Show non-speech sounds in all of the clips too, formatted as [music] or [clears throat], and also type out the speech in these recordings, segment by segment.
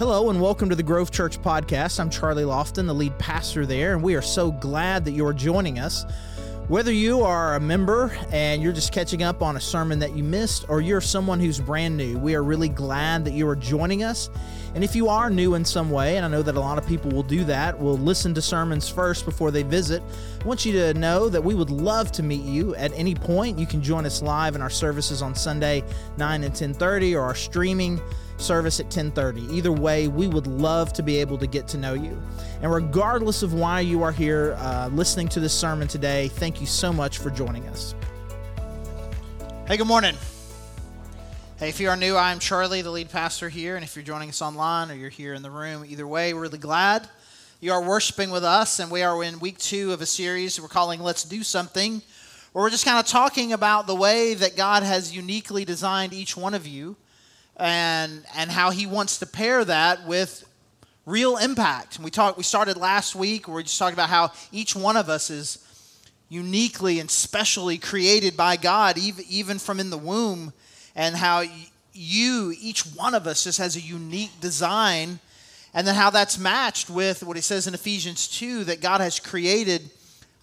Hello and welcome to the Grove Church Podcast. I'm Charlie Lofton, the lead pastor there, and we are so glad that you're joining us. Whether you are a member and you're just catching up on a sermon that you missed, or you're someone who's brand new, we are really glad that you are joining us. And if you are new in some way, and I know that a lot of people will do that, will listen to sermons first before they visit, I want you to know that we would love to meet you at any point. You can join us live in our services on Sunday, 9 and 10:30, or our streaming service at 10:30. Either way, we would love to be able to get to know you. And regardless of why you are here uh, listening to this sermon today, thank you so much for joining us. Hey, good morning. Hey, if you are new, I'm Charlie, the lead pastor here, and if you're joining us online or you're here in the room, either way, we're really glad you are worshiping with us, and we are in week two of a series we're calling "Let's Do Something." Where we're just kind of talking about the way that God has uniquely designed each one of you and and how he wants to pair that with real impact. We talked we started last week where we just talked about how each one of us is uniquely and specially created by God even even from in the womb and how you each one of us just has a unique design and then how that's matched with what he says in Ephesians 2 that God has created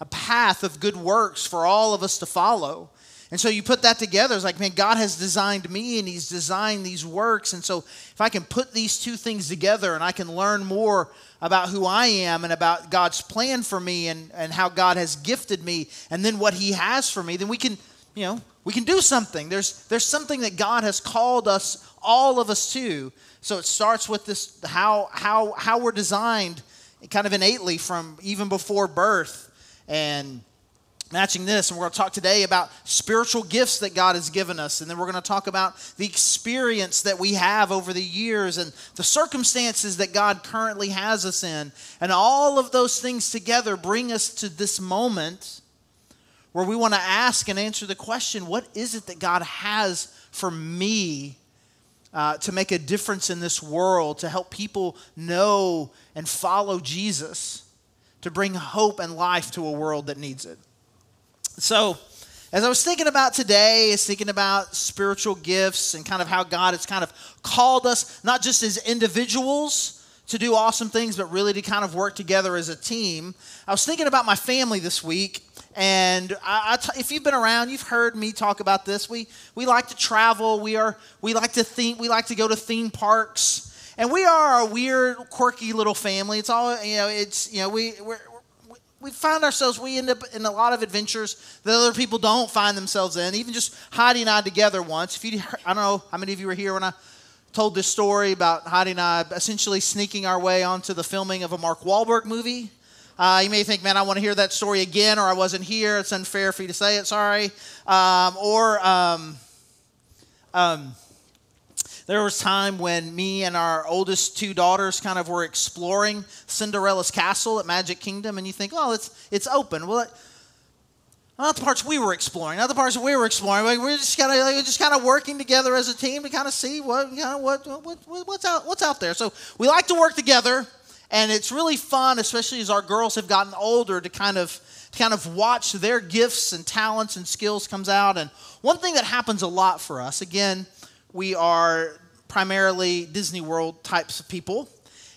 a path of good works for all of us to follow. And so you put that together, it's like, man, God has designed me and He's designed these works. And so if I can put these two things together and I can learn more about who I am and about God's plan for me and, and how God has gifted me and then what He has for me, then we can, you know, we can do something. There's there's something that God has called us, all of us to. So it starts with this how how how we're designed kind of innately from even before birth. And matching this. And we're going to talk today about spiritual gifts that God has given us. And then we're going to talk about the experience that we have over the years and the circumstances that God currently has us in. And all of those things together bring us to this moment where we want to ask and answer the question what is it that God has for me? Uh, to make a difference in this world, to help people know and follow Jesus, to bring hope and life to a world that needs it. So, as I was thinking about today, is thinking about spiritual gifts and kind of how God has kind of called us, not just as individuals to do awesome things, but really to kind of work together as a team. I was thinking about my family this week, and if you've been around, you've heard me talk about this. We we like to travel. We are we like to think. We like to go to theme parks, and we are a weird, quirky little family. It's all you know. It's you know we we're we find ourselves, we end up in a lot of adventures that other people don't find themselves in. Even just Heidi and I together once. If you, I don't know how many of you were here when I told this story about Heidi and I essentially sneaking our way onto the filming of a Mark Wahlberg movie. Uh, you may think, man, I want to hear that story again, or I wasn't here. It's unfair for you to say it. Sorry. Um, or um, um, there was time when me and our oldest two daughters kind of were exploring Cinderella's castle at Magic Kingdom, and you think, oh, it's it's open. Well, it, not the parts we were exploring, not the parts we were exploring. Like, we're just kind of like, just kind of working together as a team to kind of see what you know, what, what, what's out what's out there. So we like to work together, and it's really fun, especially as our girls have gotten older, to kind of to kind of watch their gifts and talents and skills comes out. And one thing that happens a lot for us, again we are primarily Disney World types of people.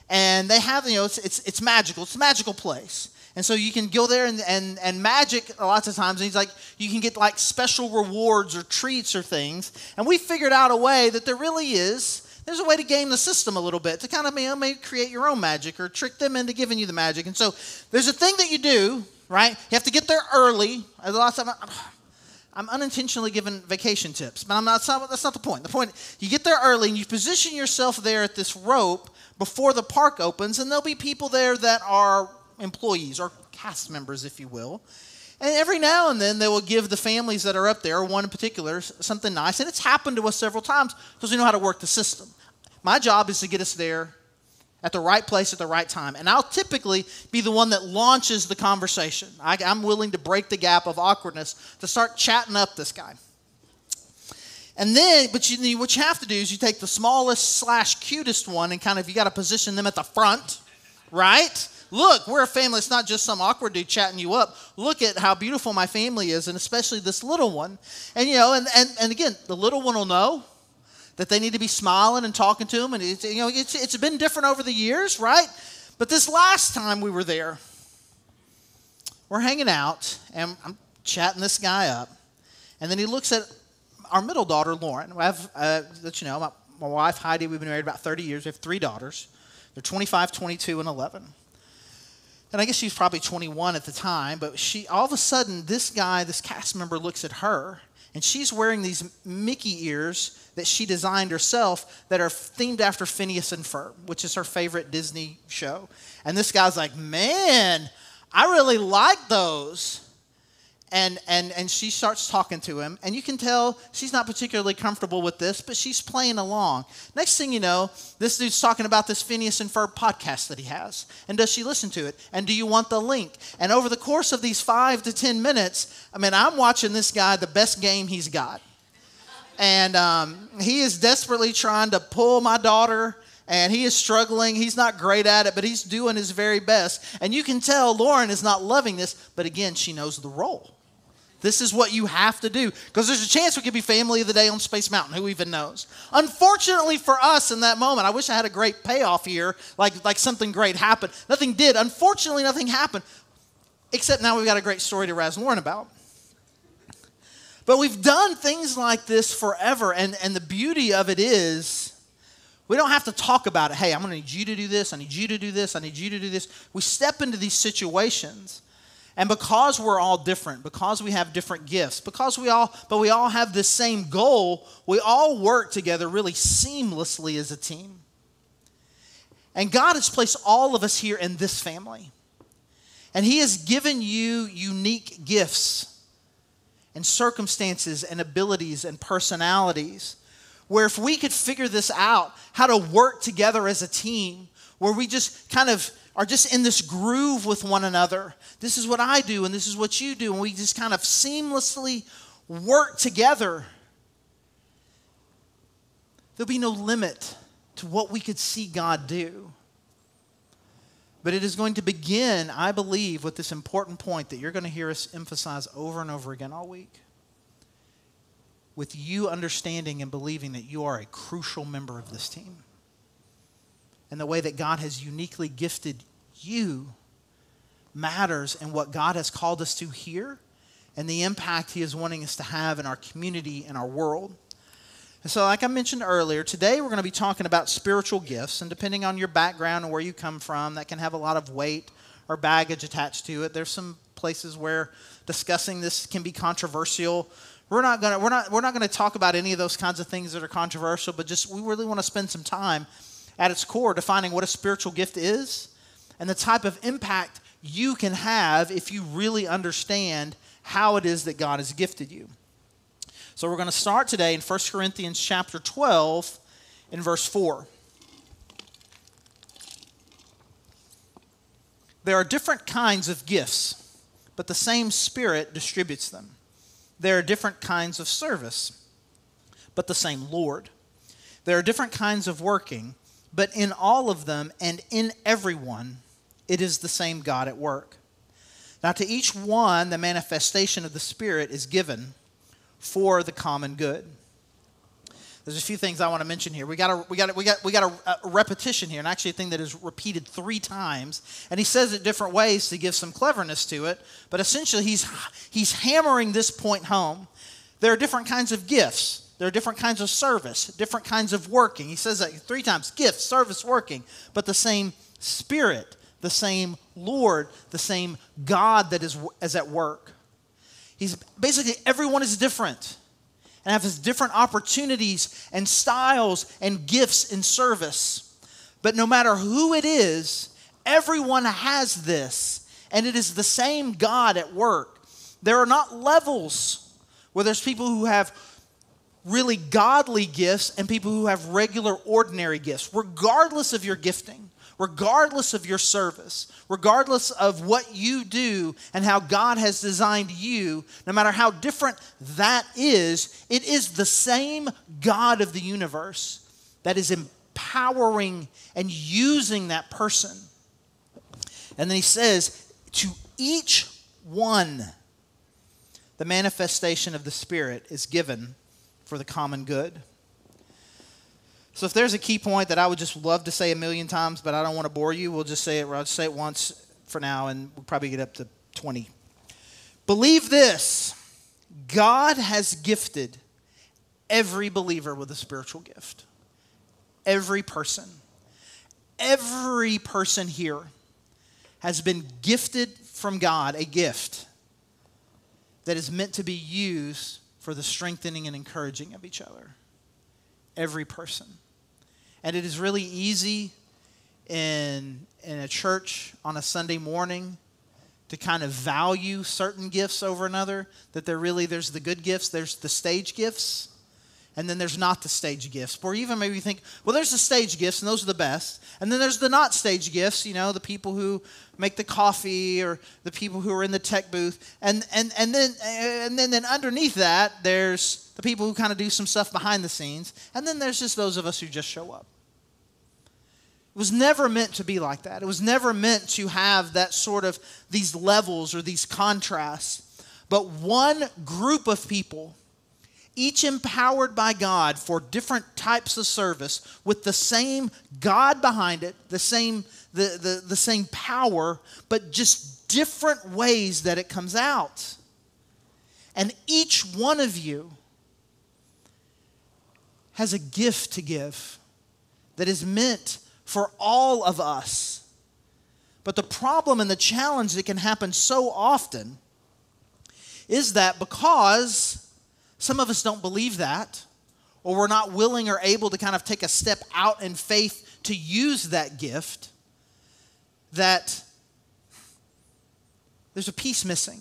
And they have, you know, it's, it's, it's magical. It's a magical place. And so you can go there and, and, and magic lots of times. And he's like, you can get like special rewards or treats or things. And we figured out a way that there really is. There's a way to game the system a little bit to kind of you know, maybe create your own magic or trick them into giving you the magic. And so there's a thing that you do, right? You have to get there early. A lot of I'm unintentionally giving vacation tips, but I'm not, that's not the point. The point, you get there early and you position yourself there at this rope before the park opens, and there'll be people there that are employees or cast members, if you will. And every now and then they will give the families that are up there, one in particular, something nice. And it's happened to us several times because we know how to work the system. My job is to get us there at the right place at the right time. And I'll typically be the one that launches the conversation. I, am willing to break the gap of awkwardness to start chatting up this guy. And then, but you, what you have to do is you take the smallest slash cutest one and kind of, you got to position them at the front, right? Look, we're a family. It's not just some awkward dude chatting you up. Look at how beautiful my family is, and especially this little one. And, you know, and, and, and again, the little one will know that they need to be smiling and talking to them. And it's, you know, it's, it's been different over the years, right? But this last time we were there, we're hanging out and I'm chatting this guy up. And then he looks at our middle daughter, Lauren. I have, uh, let you know, my, my wife, Heidi, we've been married about 30 years. We have three daughters. They're 25, 22, and 11 and I guess she was probably 21 at the time, but she all of a sudden this guy, this cast member looks at her and she's wearing these Mickey ears that she designed herself that are themed after Phineas and Ferb, which is her favorite Disney show. And this guy's like, "Man, I really like those." and and and she starts talking to him. And you can tell she's not particularly comfortable with this but she's playing along. Next thing you know this dude's talking about this phineas and ferb podcast that he has. And does she listen to it? And do you want the link? And over the course of these five to ten minutes i mean i'm watching this guy the best game he's got and um, he is desperately trying to pull my daughter and he is struggling. He's not great at it, but he's doing his very best. And you can tell Lauren is not loving this, but again, she knows the role. This is what you have to do. Because there's a chance we could be family of the day on Space Mountain. Who even knows? Unfortunately for us in that moment, I wish I had a great payoff here, like, like something great happened. Nothing did. Unfortunately, nothing happened. Except now we've got a great story to razz Lauren about. But we've done things like this forever, and, and the beauty of it is we don't have to talk about it. Hey, I'm going to need you to do this. I need you to do this. I need you to do this. We step into these situations and because we're all different, because we have different gifts, because we all, but we all have the same goal, we all work together really seamlessly as a team. And God has placed all of us here in this family. And He has given you unique gifts and circumstances and abilities and personalities. Where if we could figure this out, how to work together as a team, where we just kind of are just in this groove with one another. This is what I do, and this is what you do, and we just kind of seamlessly work together. There'll be no limit to what we could see God do. But it is going to begin, I believe, with this important point that you're going to hear us emphasize over and over again all week. With you understanding and believing that you are a crucial member of this team and the way that God has uniquely gifted you matters and what God has called us to here and the impact He is wanting us to have in our community and our world. And so, like I mentioned earlier, today we're going to be talking about spiritual gifts. And depending on your background and where you come from, that can have a lot of weight or baggage attached to it. There's some places where discussing this can be controversial. We're not going to we're not we're not going to talk about any of those kinds of things that are controversial, but just we really want to spend some time at its core defining what a spiritual gift is and the type of impact you can have if you really understand how it is that God has gifted you. So we're going to start today in 1 Corinthians chapter 12 in verse 4. There are different kinds of gifts, but the same Spirit distributes them. There are different kinds of service, but the same Lord. There are different kinds of working but in all of them and in everyone, it is the same God at work. Now, to each one, the manifestation of the Spirit is given for the common good. There's a few things I want to mention here. We got a, we got a, we got we got a, a, repetition here, and actually a thing that is repeated three times, and he says it different ways to give some cleverness to it. But essentially, he's he's hammering this point home. There are different kinds of gifts. There are different kinds of service, different kinds of working. He says that three times gift, service, working, but the same Spirit, the same Lord, the same God that is, is at work. He's basically everyone is different and has different opportunities and styles and gifts in service. But no matter who it is, everyone has this, and it is the same God at work. There are not levels where there's people who have really godly gifts and people who have regular, ordinary gifts, regardless of your gifting, regardless of your service, regardless of what you do and how God has designed you, no matter how different that is, it is the same God of the universe that is empowering and using that person. And then he says, to each one, the manifestation of the Spirit is given for the common good. So if there's a key point that I would just love to say a million times, but I don't want to bore you, we'll just say it. I'll just say it once for now, and we'll probably get up to 20. Believe this God has gifted every believer with a spiritual gift. Every person. Every person here has been gifted from God a gift that is meant to be used for the strengthening and encouraging of each other. Every person. And it is really easy in, in a church on a Sunday morning to kind of value certain gifts over another, that there really, there's the good gifts, there's the stage gifts, and then there's not the stage gifts. Or even maybe you think, well, there's the stage gifts, and those are the best. And then there's the not stage gifts, you know, the people who make the coffee or the people who are in the tech booth. And, and, and, then, and then, then underneath that, there's the people who kind of do some stuff behind the scenes. And then there's just those of us who just show up. It was never meant to be like that. It was never meant to have that sort of these levels or these contrasts. But one group of people, each empowered by God for different types of service, with the same God behind it, the same, the, the, the same power, but just different ways that it comes out. And each one of you has a gift to give that is meant for all of us. But the problem and the challenge that can happen so often is that because some of us don't believe that, or we're not willing or able to kind of take a step out in faith to use that gift, that there's a piece missing.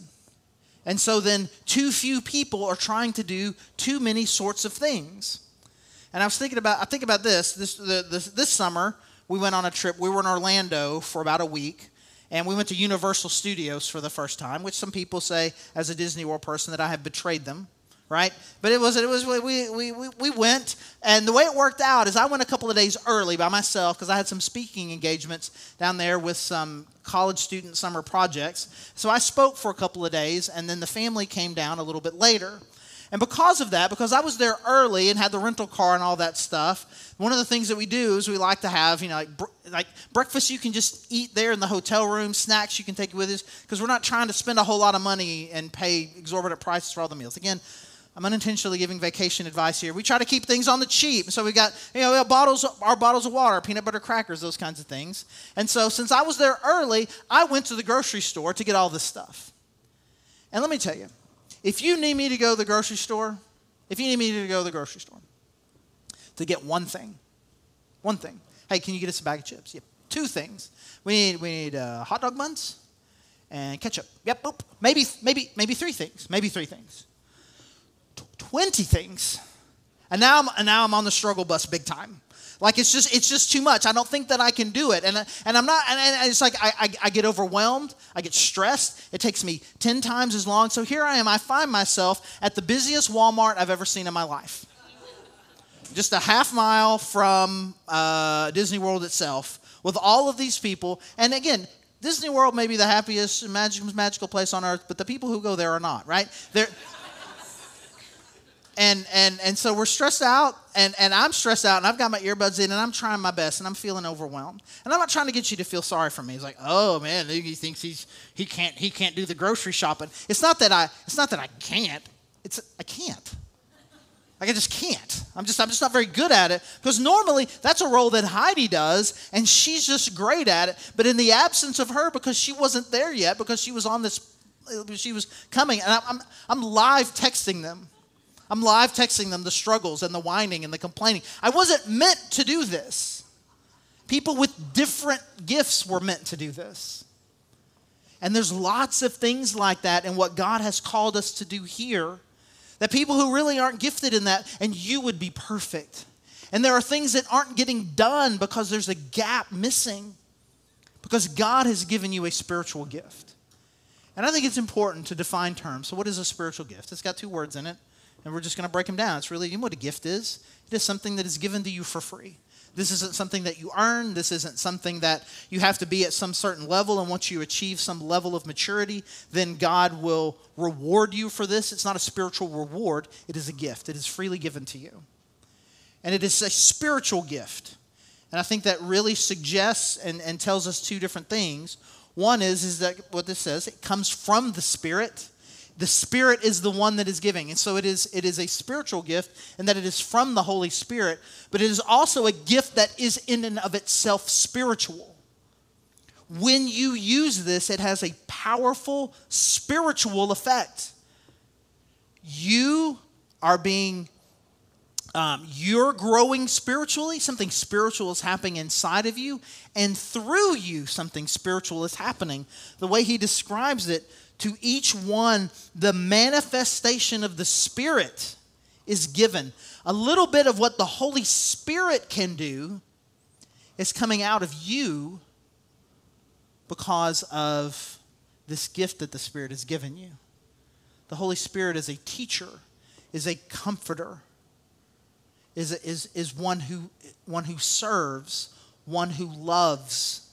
And so then too few people are trying to do too many sorts of things. And I was thinking about I think about this this the, this, this summer we went on a trip. We were in Orlando for about a week, and we went to Universal Studios for the first time, which some people say, as a Disney World person, that I have betrayed them, right? But it was it was we we we, we went, and the way it worked out is I went a couple of days early by myself because I had some speaking engagements down there with some college student summer projects. So I spoke for a couple of days, and then the family came down a little bit later. And because of that, because I was there early and had the rental car and all that stuff, one of the things that we do is we like to have, you know, like, br- like breakfast you can just eat there in the hotel room, snacks you can take with us, because we're not trying to spend a whole lot of money and pay exorbitant prices for all the meals. Again, I'm unintentionally giving vacation advice here. We try to keep things on the cheap. So we got, you know, bottles, our bottles of water, peanut butter crackers, those kinds of things. And so since I was there early, I went to the grocery store to get all this stuff. And let me tell you, if you need me to go to the grocery store, if you need me to go to the grocery store to get one thing, one thing, hey, can you get us a bag of chips? Yep. Two things. We need we need uh, hot dog buns and ketchup. Yep. Oop. Maybe maybe maybe three things. Maybe three things. Twenty things. And now I'm and now I'm on the struggle bus big time. Like it's just it's just too much. I don't think that I can do it, and and I'm not. And, and it's like I, I, I get overwhelmed. I get stressed. It takes me ten times as long. So here I am. I find myself at the busiest Walmart I've ever seen in my life. Just a half mile from uh, Disney World itself, with all of these people. And again, Disney World may be the happiest, magical place on earth, but the people who go there are not. Right? They're and and and so we're stressed out and and i'm stressed out and i've got my earbuds in and i'm trying my best and i'm feeling overwhelmed. And i'm not trying to get you to feel sorry for me. It's like oh man he thinks he's he can't he can't do the grocery shopping. It's not that i it's not that i can't. It's i can't. Like i just can't. I'm just i'm just not very good at it because normally that's a role that heidi does and she's just great at it. But in the absence of her because she wasn't there yet because she was on this she was coming and i'm, I'm live texting them I'm live texting them the struggles and the whining and the complaining. I wasn't meant to do this. People with different gifts were meant to do this. And there's lots of things like that in what God has called us to do here that people who really aren't gifted in that, and you would be perfect. And there are things that aren't getting done because there's a gap missing because God has given you a spiritual gift. And I think it's important to define terms. So, what is a spiritual gift? It's got two words in it and we're just going to break them down. It's really, you know what a gift is? It is something that is given to you for free. This isn't something that you earn. This isn't something that you have to be at some certain level. And once you achieve some level of maturity, then God will reward you for this. It's not a spiritual reward, it is a gift. It is freely given to you. and it is a spiritual gift. And I think that really suggests and, and tells us two different things. One is, is that what this says, it comes from the Spirit. The Spirit is the one that is giving. And so it is, it is a spiritual gift and that it is from the Holy Spirit, but it is also a gift that is in and of itself spiritual. When you use this, it has a powerful spiritual effect. You are being um, you're growing spiritually, something spiritual is happening inside of you, and through you, something spiritual is happening. The way he describes it, to each one, the manifestation of the Spirit is given. A little bit of what the Holy Spirit can do is coming out of you because of this gift that the Spirit has given you. The Holy Spirit is a teacher, is a comforter is, is, is one, who, one who serves, one who loves.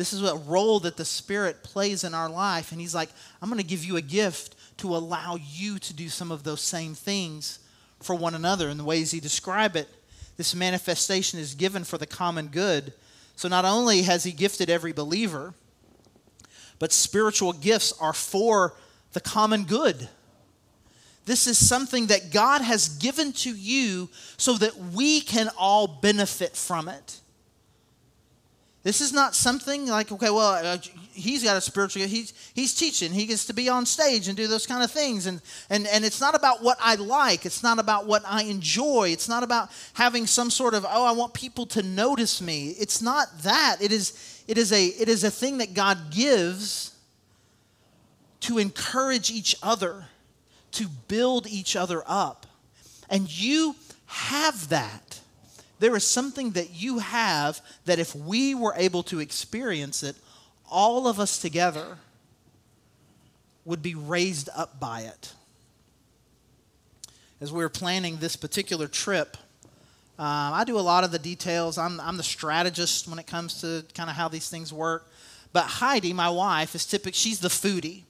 This is a role that the Spirit plays in our life. And He's like, I'm going to give you a gift to allow you to do some of those same things for one another. In the ways He describe it, this manifestation is given for the common good. So not only has He gifted every believer, but spiritual gifts are for the common good. This is something that God has given to you so that we can all benefit from it. This is not something like, okay, well, uh, he's got a spiritual, he's, he's teaching, he gets to be on stage and do those kind of things. And, and, and it's not about what I like, it's not about what I enjoy, it's not about having some sort of, oh, I want people to notice me. It's not that. It is, it is, a, it is a thing that God gives to encourage each other to build each other up. And you have that. There is something that you have that if we were able to experience it, all of us together would be raised up by it. As we were planning this particular trip, um, I do a lot of the details. I'm, I'm the strategist when it comes to kind of how these things work. But Heidi, my wife, is typical. She's the foodie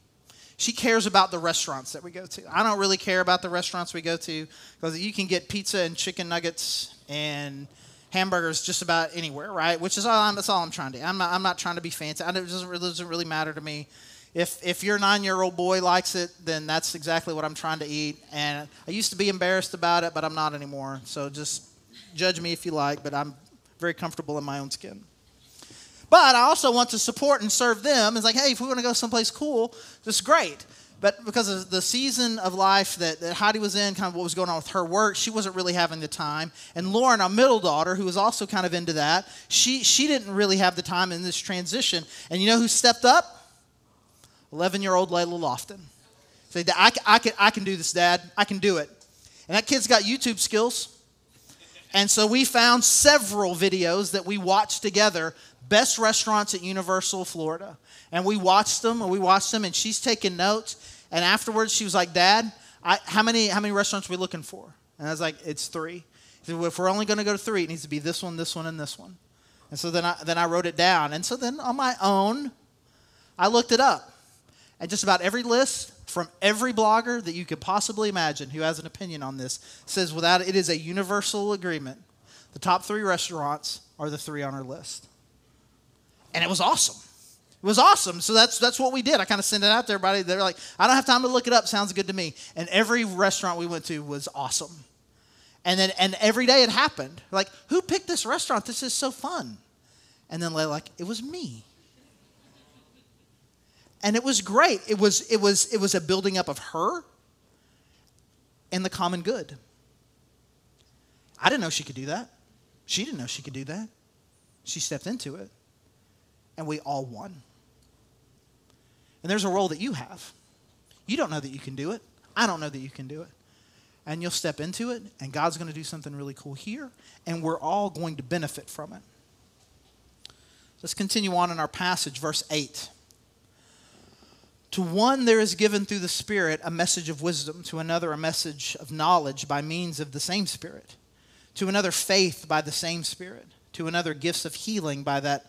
she cares about the restaurants that we go to. I don't really care about the restaurants we go to because you can get pizza and chicken nuggets and hamburgers just about anywhere, right? Which is all I'm, that's all I'm trying to do. I'm not, I'm not trying to be fancy. it doesn't really, doesn't really matter to me. If, if your nine year old boy likes it, then that's exactly what I'm trying to eat. And I used to be embarrassed about it, but I'm not anymore. So just judge me if you like, but I'm very comfortable in my own skin. But I also want to support and serve them. It's like, hey, if we want to go someplace cool, this is great. But because of the season of life that, that Heidi was in, kind of what was going on with her work, she wasn't really having the time. And Lauren, our middle daughter, who was also kind of into that, she, she didn't really have the time in this transition. And you know who stepped up? 11 year old Layla Lofton. Say, I, I, can, I can do this, Dad. I can do it. And that kid's got YouTube skills. And so we found several videos that we watched together best restaurants at Universal Florida. And we watched them, and we watched them, and she's taking notes. And afterwards, she was like, Dad, I, how, many, how many restaurants are we looking for? And I was like, It's three. Said, well, if we're only going to go to three, it needs to be this one, this one, and this one. And so then I, then I wrote it down. And so then on my own, I looked it up. And just about every list from every blogger that you could possibly imagine who has an opinion on this says without it is a universal agreement. The top three restaurants are the three on our list and it was awesome. It was awesome. So that's that's what we did. I kind of sent it out to everybody. They're like, I don't have time to look it up. Sounds good to me. And every restaurant we went to was awesome. And then and every day it happened. Like, who picked this restaurant? This is so fun. And then like, it was me. And it was great. It was it was it was a building up of her and the common good. I didn't know she could do that. She didn't know she could do that. She stepped into it and we all won. And there's a role that you have. You don't know that you can do it. I don't know that you can do it. And you'll step into it, and God's going to do something really cool here, and we're all going to benefit from it. Let's continue on in our passage, verse 8. To one there is given through the Spirit a message of wisdom, to another a message of knowledge by means of the same Spirit, to another faith by the same Spirit, to another gifts of healing by that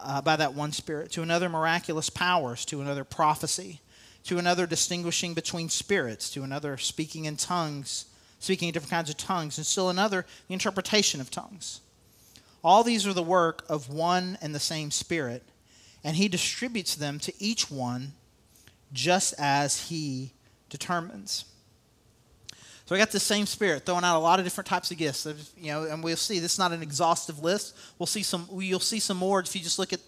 uh, by that one Spirit, to another miraculous powers, to another prophecy, to another distinguishing between spirits, to another speaking in tongues speaking in different kinds of tongues, and still another, the interpretation of tongues. All these are the work of one and the same Spirit, and He distributes them to each one just as He determines. So I got the same spirit, throwing out a lot of different types of gifts. You know, and we'll see. This is not an exhaustive list. We'll see some. You'll see some more if you just look at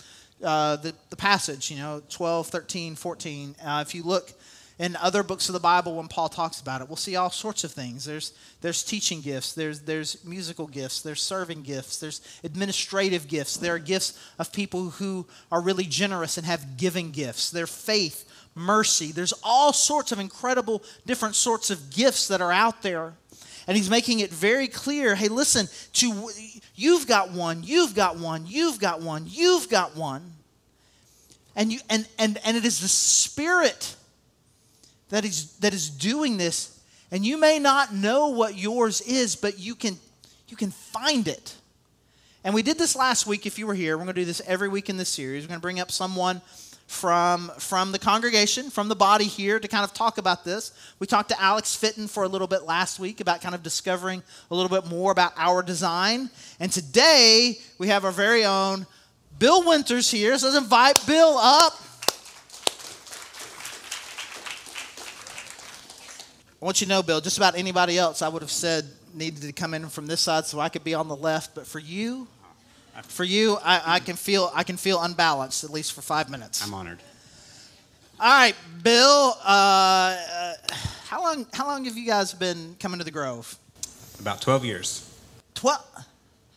uh, the the passage. You know, 12, 13, 14. Uh, if you look in other books of the Bible when Paul talks about it, we'll see all sorts of things. There's there's teaching gifts. There's there's musical gifts. There's serving gifts. There's administrative gifts. There are gifts of people who are really generous and have giving gifts. Their faith mercy. There's all sorts of incredible different sorts of gifts that are out there. And he's making it very clear hey, listen, to, you've got one, you've got one, you've got one, you've got one. And, you, and, and, and it is the Spirit that is, that is doing this. And you may not know what yours is, but you can, you can find it. And we did this last week if you were here. We're going to do this every week in this series. We're going to bring up someone from, from the congregation, from the body here to kind of talk about this. We talked to Alex Fitton for a little bit last week about kind of discovering a little bit more about our design. And today we have our very own Bill Winters here. So let's invite Bill up. I want you to know, Bill, just about anybody else I would have said needed to come in from this side so I could be on the left. But for you, for you, I, I, can feel I can feel unbalanced at least for five minutes. I'm honored. All right, Bill. Uh, uh, how long how long have you guys been coming to the Grove? About twelve years. Twelve.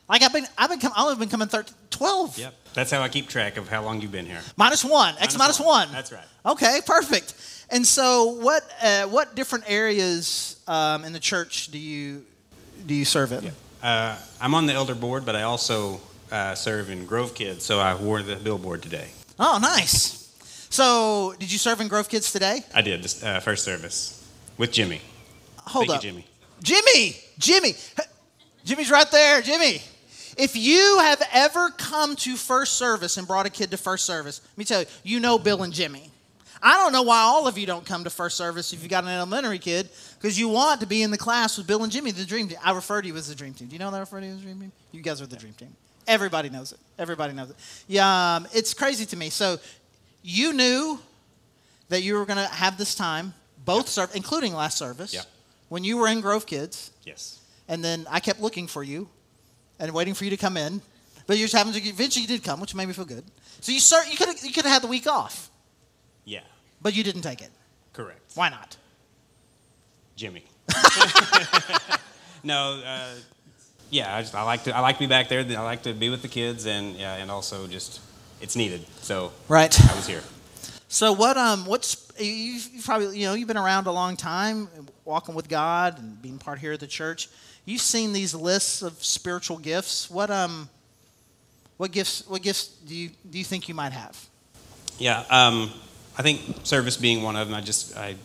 Like I've been I've been com- I've been coming 13, 12. Yep. That's how I keep track of how long you've been here. Minus one. X minus one. one. That's right. Okay, perfect. And so, what uh, what different areas um, in the church do you do you serve in? Yeah. Uh, I'm on the elder board, but I also uh, serve in Grove Kids, so I wore the billboard today. Oh, nice. So, did you serve in Grove Kids today? I did, this uh, first service with Jimmy. Hold Thank up. You, Jimmy. Jimmy! Jimmy! Jimmy's right there. Jimmy! If you have ever come to first service and brought a kid to first service, let me tell you, you know Bill and Jimmy. I don't know why all of you don't come to first service if you've got an elementary kid, because you want to be in the class with Bill and Jimmy, the dream team. I refer to you as the dream team. Do you know that I refer to you as the dream team? You guys are the dream team. Everybody knows it. Everybody knows it. Yeah, um, it's crazy to me. So you knew that you were going to have this time, both yeah. serve, including last service, yeah. when you were in Grove Kids. Yes. And then I kept looking for you and waiting for you to come in. But you just happened to eventually you did come, which made me feel good. So you start you could you could have had the week off. Yeah. But you didn't take it. Correct. Why not? Jimmy. [laughs] [laughs] no, uh, yeah, I, just, I like to I like to be back there. I like to be with the kids, and yeah, and also just it's needed. So right, I was here. So what um what's you probably you know you've been around a long time, walking with God and being part here of the church. You've seen these lists of spiritual gifts. What um what gifts what gifts do you do you think you might have? Yeah, um, I think service being one of them. I just I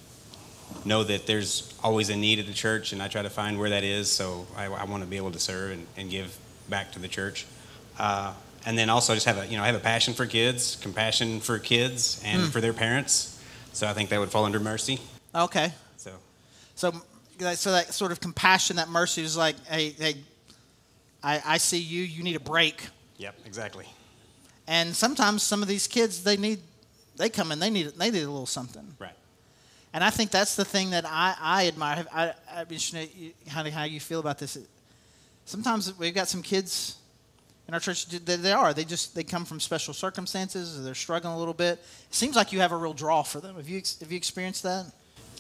know that there's always a need at the church, and I try to find where that is. So I, I want to be able to serve and, and give back to the church. Uh, and then also I just have a you know I have a passion for kids, compassion for kids and mm. for their parents. So I think that would fall under mercy. Okay. So. So, so that sort of compassion, that mercy is like, hey, hey, I, I see you. You need a break. Yep, exactly. And sometimes some of these kids, they need, they come in, they need, they need a little something. Right. And I think that's the thing that I, I admire. I, I'd be interested how, how you feel about this. Sometimes we've got some kids in our church. They are. They just they come from special circumstances. they're struggling a little bit. It seems like you have a real draw for them. Have you have you experienced that?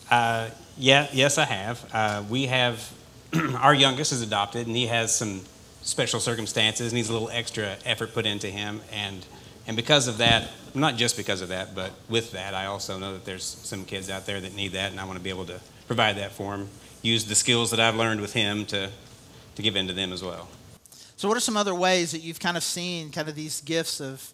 Uh, yeah. Yes, I have. Uh, we have [clears throat] our youngest is adopted, and he has some special circumstances. and Needs a little extra effort put into him, and and because of that, not just because of that, but with that, I also know that there's some kids out there that need that, and I want to be able to provide that for them. Use the skills that I've learned with him to, to give in to them as well. So, what are some other ways that you've kind of seen kind of these gifts of,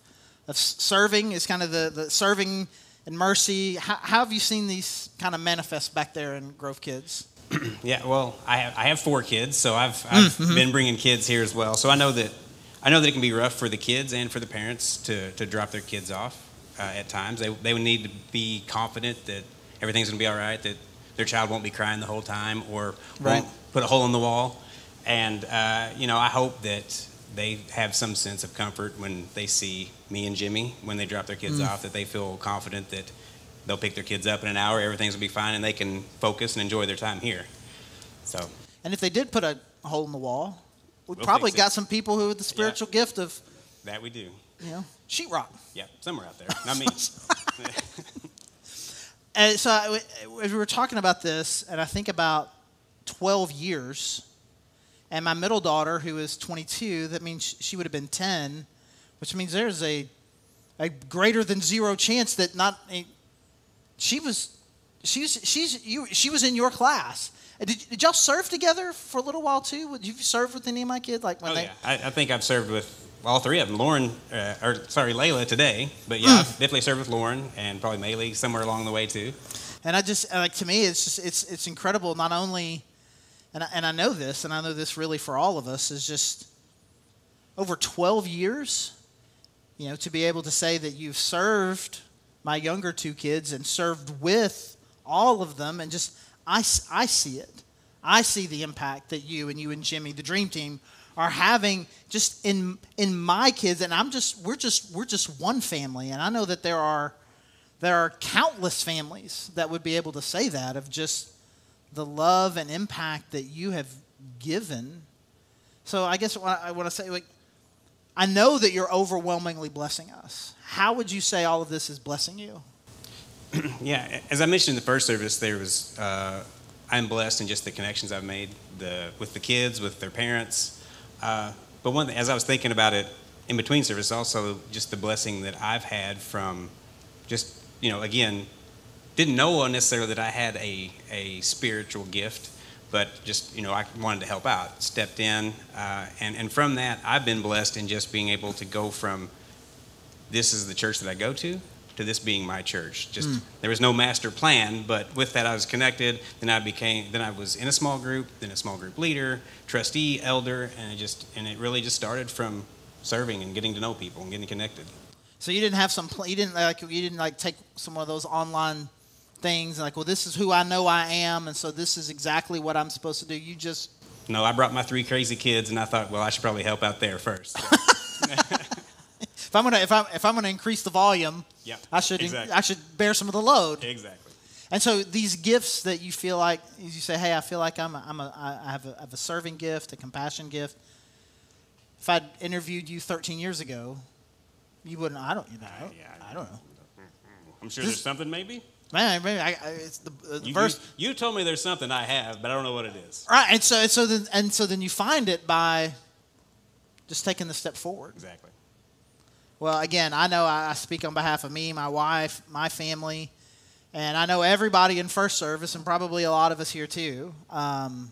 of serving? Is kind of the, the serving and mercy. How, how have you seen these kind of manifest back there in Grove Kids? [clears throat] yeah, well, I have, I have four kids, so I've, I've mm-hmm. been bringing kids here as well. So I know that I know that it can be rough for the kids and for the parents to, to drop their kids off uh, at times. They, they would need to be confident that everything's going to be all right, that their child won't be crying the whole time or right. won't, put a hole in the wall. And, uh, you know, I hope that they have some sense of comfort when they see me and Jimmy when they drop their kids off, that they feel confident that they'll pick their kids up in an hour, everything's gonna be fine, and they can focus and enjoy their time here. So, And if they did put a hole in the wall, we We'll probably got some people who have the spiritual gift of, that we do. you know, sheetrock. Yeah, somewhere out there. [laughs] Not me. [laughs] And so I- as we were talking about this, and I think about 12 years, and my middle daughter, who is 22, that means she would have been 10, which means there's a, a greater than zero chance that not a, she was she's she's you she was in your class. Did, did y'all serve together for a little while too? Did you serve with any of my kids? Like when Oh, they yeah. I, I think I've served with all three of them. Lauren, uh, or sorry, Layla today. But yeah, I've definitely served with Lauren and probably Maylee somewhere along the way too. And I just like to me, it's just it's it's incredible. Not only, and I, and I know this, and I know this really for all of us is just over 12 years. You know, to be able to say that you've served my younger two kids and served with all of them, and just I I see it. I see the impact that you and you and Jimmy, the dream team, are having just in in my kids, and I'm just we're just we're just one family, and I know that there are there are countless families that would be able to say that of just the love and impact that you have given. So I guess what I want to say, like, I know that you're overwhelmingly blessing us. How would you say all of this is blessing you? [clears throat] Yeah, as I mentioned in the first service, there was uh, I'm blessed in just the connections I've made the with the kids, with their parents. Uh, but one, as I was thinking about it in between service, also just the blessing that I've had from just you know again didn't know necessarily that I had a a spiritual gift, but just you know I wanted to help out, stepped in, uh, and and from that I've been blessed in just being able to go from this is the church that I go to to this being my church. Just hmm. there was no master plan, but with that I was connected. Then I became then I was in a small group, then a small group leader, trustee, elder, and it just and it really just started from serving and getting to know people and getting connected. So you didn't have some, pl- you didn't like, you didn't like take some of those online things and like, well, this is who I know I am, and so this is exactly what I'm supposed to do. You just No, I brought my three crazy kids, and I thought, well, I should probably help out there first. [laughs] [laughs] if I'm gonna if I'm if I'm gonna increase the volume, Yeah, I should exactly. I should bear some of the load. exactly. And so these gifts that you feel like, as you say, hey, I feel like I'm a, I'm a, I have a, I have a serving gift, a compassion gift. If I'd interviewed you 13 years ago, you wouldn't. I don't. You know. I, yeah, I, I don't know. I'm sure there's something maybe. Man, I, I, it's the, uh, the You, verse. you, you told me there's something I have, but I don't know what it is. Right, and so and so then and so then you find it by just taking the step forward. Exactly. Well, again, I know I speak on behalf of me, my wife, my family, and I know everybody in First Service, and probably a lot of us here too. Um,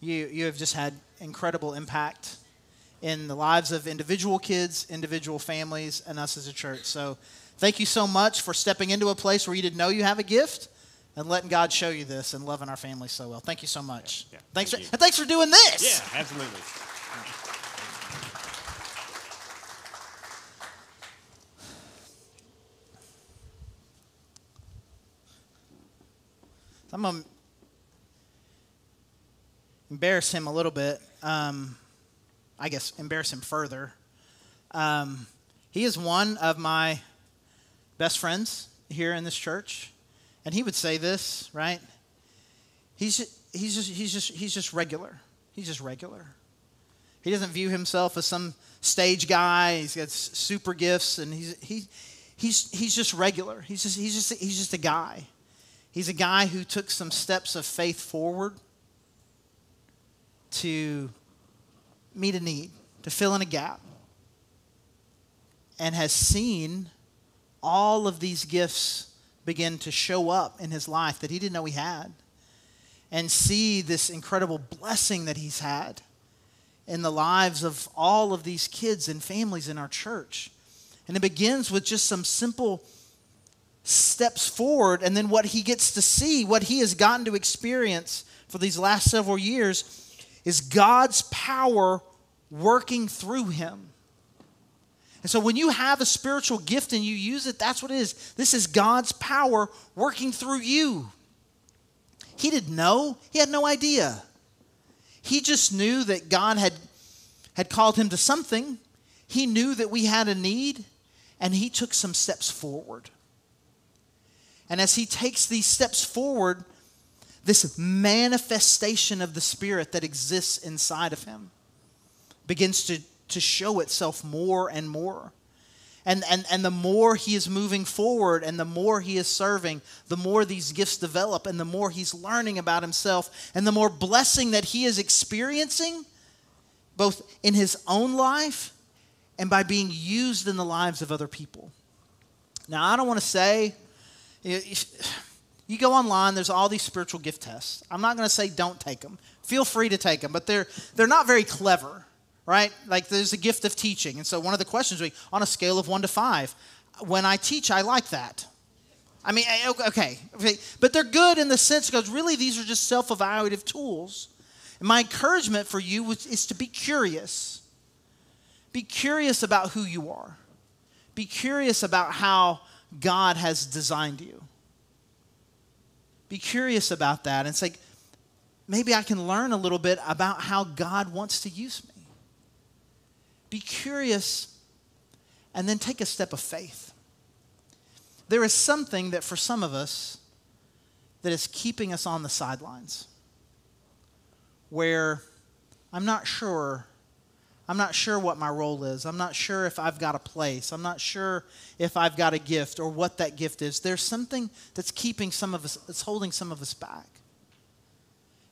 you you have just had incredible impact in the lives of individual kids, individual families, and us as a church. So, thank you so much for stepping into a place where you didn't know you have a gift. And letting God show you this and loving our family so well. Thank you so much. Yeah, yeah. Thanks, Thank for, and thanks for doing this. Yeah, absolutely. I'm gonna embarrass him a little bit. Um, I guess embarrass him further. Um, he is one of my best friends here in this church, and he would say this, right? He's he's just he's just he's just regular. He's just regular. He doesn't view himself as some stage guy. He's got super gifts, and he's he, he's he's just regular. He's just he's just he's just a guy. He's a guy who took some steps of faith forward to meet a need, to fill in a gap, and has seen all of these gifts begin to show up in his life that he didn't know he had, and see this incredible blessing that he's had in the lives of all of these kids and families in our church. And it begins with just some simple steps forward and then what he gets to see what he has gotten to experience for these last several years is god's power working through him. And so when you have a spiritual gift and you use it that's what it is. This is god's power working through you. He didn't know. He had no idea. He just knew that God had, had called him to something. He knew that we had a need, and he took some steps forward. And as he takes these steps forward, this manifestation of the Spirit that exists inside of him begins to, to show itself more and more. And, and, and the more he is moving forward and the more he is serving, the more these gifts develop and the more he's learning about himself and the more blessing that he is experiencing, both in his own life and by being used in the lives of other people. Now, I don't want to say, you go online, there's all these spiritual gift tests. I'm not going to say don't take them. Feel free to take them, but they're, they're not very clever right? Like there's a gift of teaching. And so one of the questions be on a scale of one to five, when I teach, I like that. I mean, okay, okay. But they're good in the sense because really these are just self evaluative tools. And my encouragement for you is to be curious. Be curious about who you are, be curious about how God has designed you. Be curious about that and say, maybe I can learn a little bit about how God wants to use me. Be curious and then take a step of faith. There is something that for some of us that is keeping us on the sidelines where I'm not sure I'm not sure what my role is. I'm not sure if I've got a place. I'm not sure if I've got a gift or what that gift is. There's something that's keeping some of us, that's holding some of us back.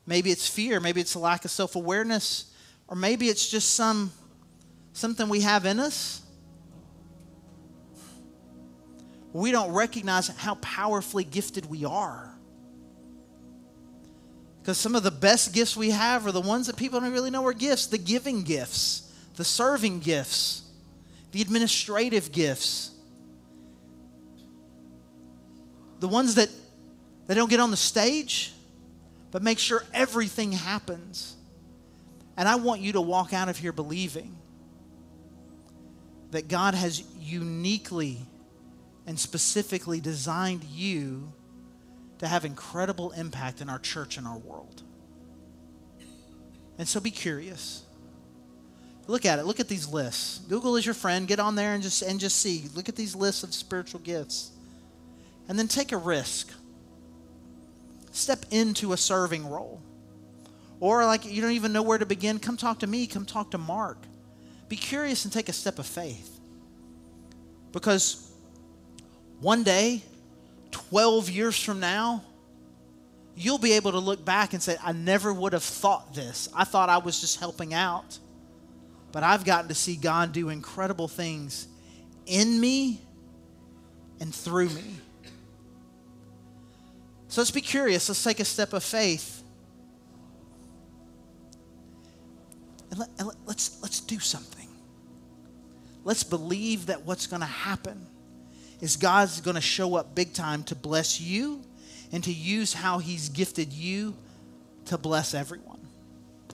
Maybe it's fear, maybe it's a lack of self awareness, or maybe it's just some something we have in us, we don't recognize how powerfully gifted we are. Because some of the best gifts we have are the ones that people don't really know are gifts the giving gifts, the serving gifts, the administrative gifts, the ones that they don't get on the stage, but make sure everything happens. And I want you to walk out of here believing that God has uniquely and specifically designed you to have incredible impact in our church and our world. And so be curious. Look at it. Look at these lists. Google is your friend. Get on there and just and just see. Look at these lists of spiritual gifts. And then take a risk. Step into a serving role. Or like you don't even know where to begin, come talk to me, come talk to Mark. Be curious and take a step of faith. Because one day, 12 years from now, you'll be able to look back and say, I never would have thought this. I thought I was just helping out. But I've gotten to see God do incredible things in me and through me. So let's be curious. Let's take a step of faith and, let, us let's, let's do something. Let's believe that what's going to happen is God's going to show up big time to bless you and to use how He's gifted you to bless everyone.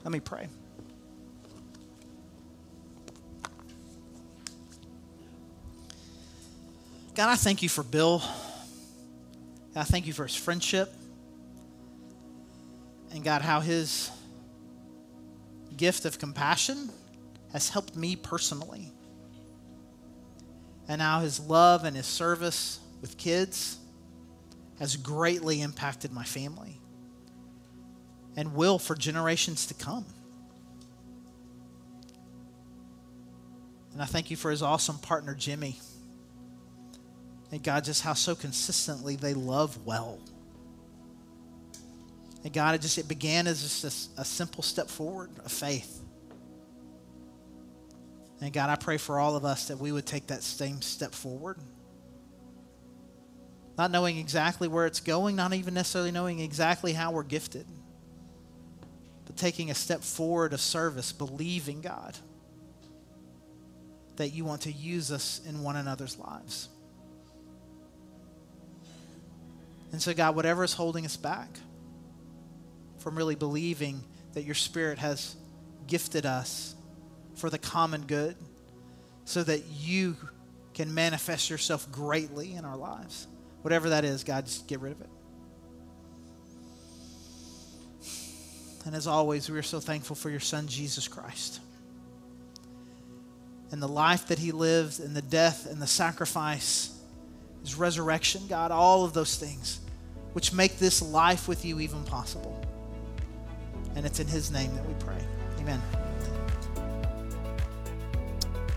Let me pray. God, I thank you for Bill. I thank you for his friendship. And God, how his gift of compassion has helped me personally. And how his love and his service with kids has greatly impacted my family and will for generations to come. And I thank you for his awesome partner, Jimmy. And God, just how so consistently they love well. And God, it just it began as just a, a simple step forward of faith. And God, I pray for all of us that we would take that same step forward. Not knowing exactly where it's going, not even necessarily knowing exactly how we're gifted, but taking a step forward of service, believing, God, that you want to use us in one another's lives. And so, God, whatever is holding us back, from really believing that your Spirit has gifted us for the common good so that you can manifest yourself greatly in our lives. Whatever that is, God, just get rid of it. And as always, we are so thankful for your Son, Jesus Christ. And the life that he lived, and the death and the sacrifice, his resurrection, God, all of those things which make this life with you even possible. And it's in his name that we pray. Amen.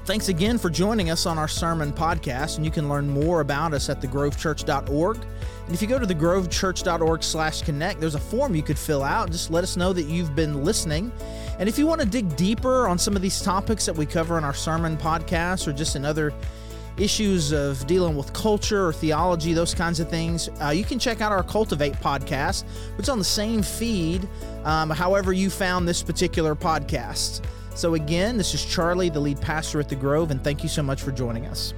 Thanks again for joining us on our sermon podcast, and you can learn more about us at thegrovechurch.org. And if you go to thegrovechurch.org slash connect, there's a form you could fill out. Just let us know that you've been listening. And if you want to dig deeper on some of these topics that we cover in our sermon podcast or just in other issues of dealing with culture or theology, those kinds of things, uh, you can check out our Cultivate podcast, which is on the same feed, um, however you found this particular podcast. So, again, this is Charlie, the lead pastor at The Grove, and thank you so much for joining us.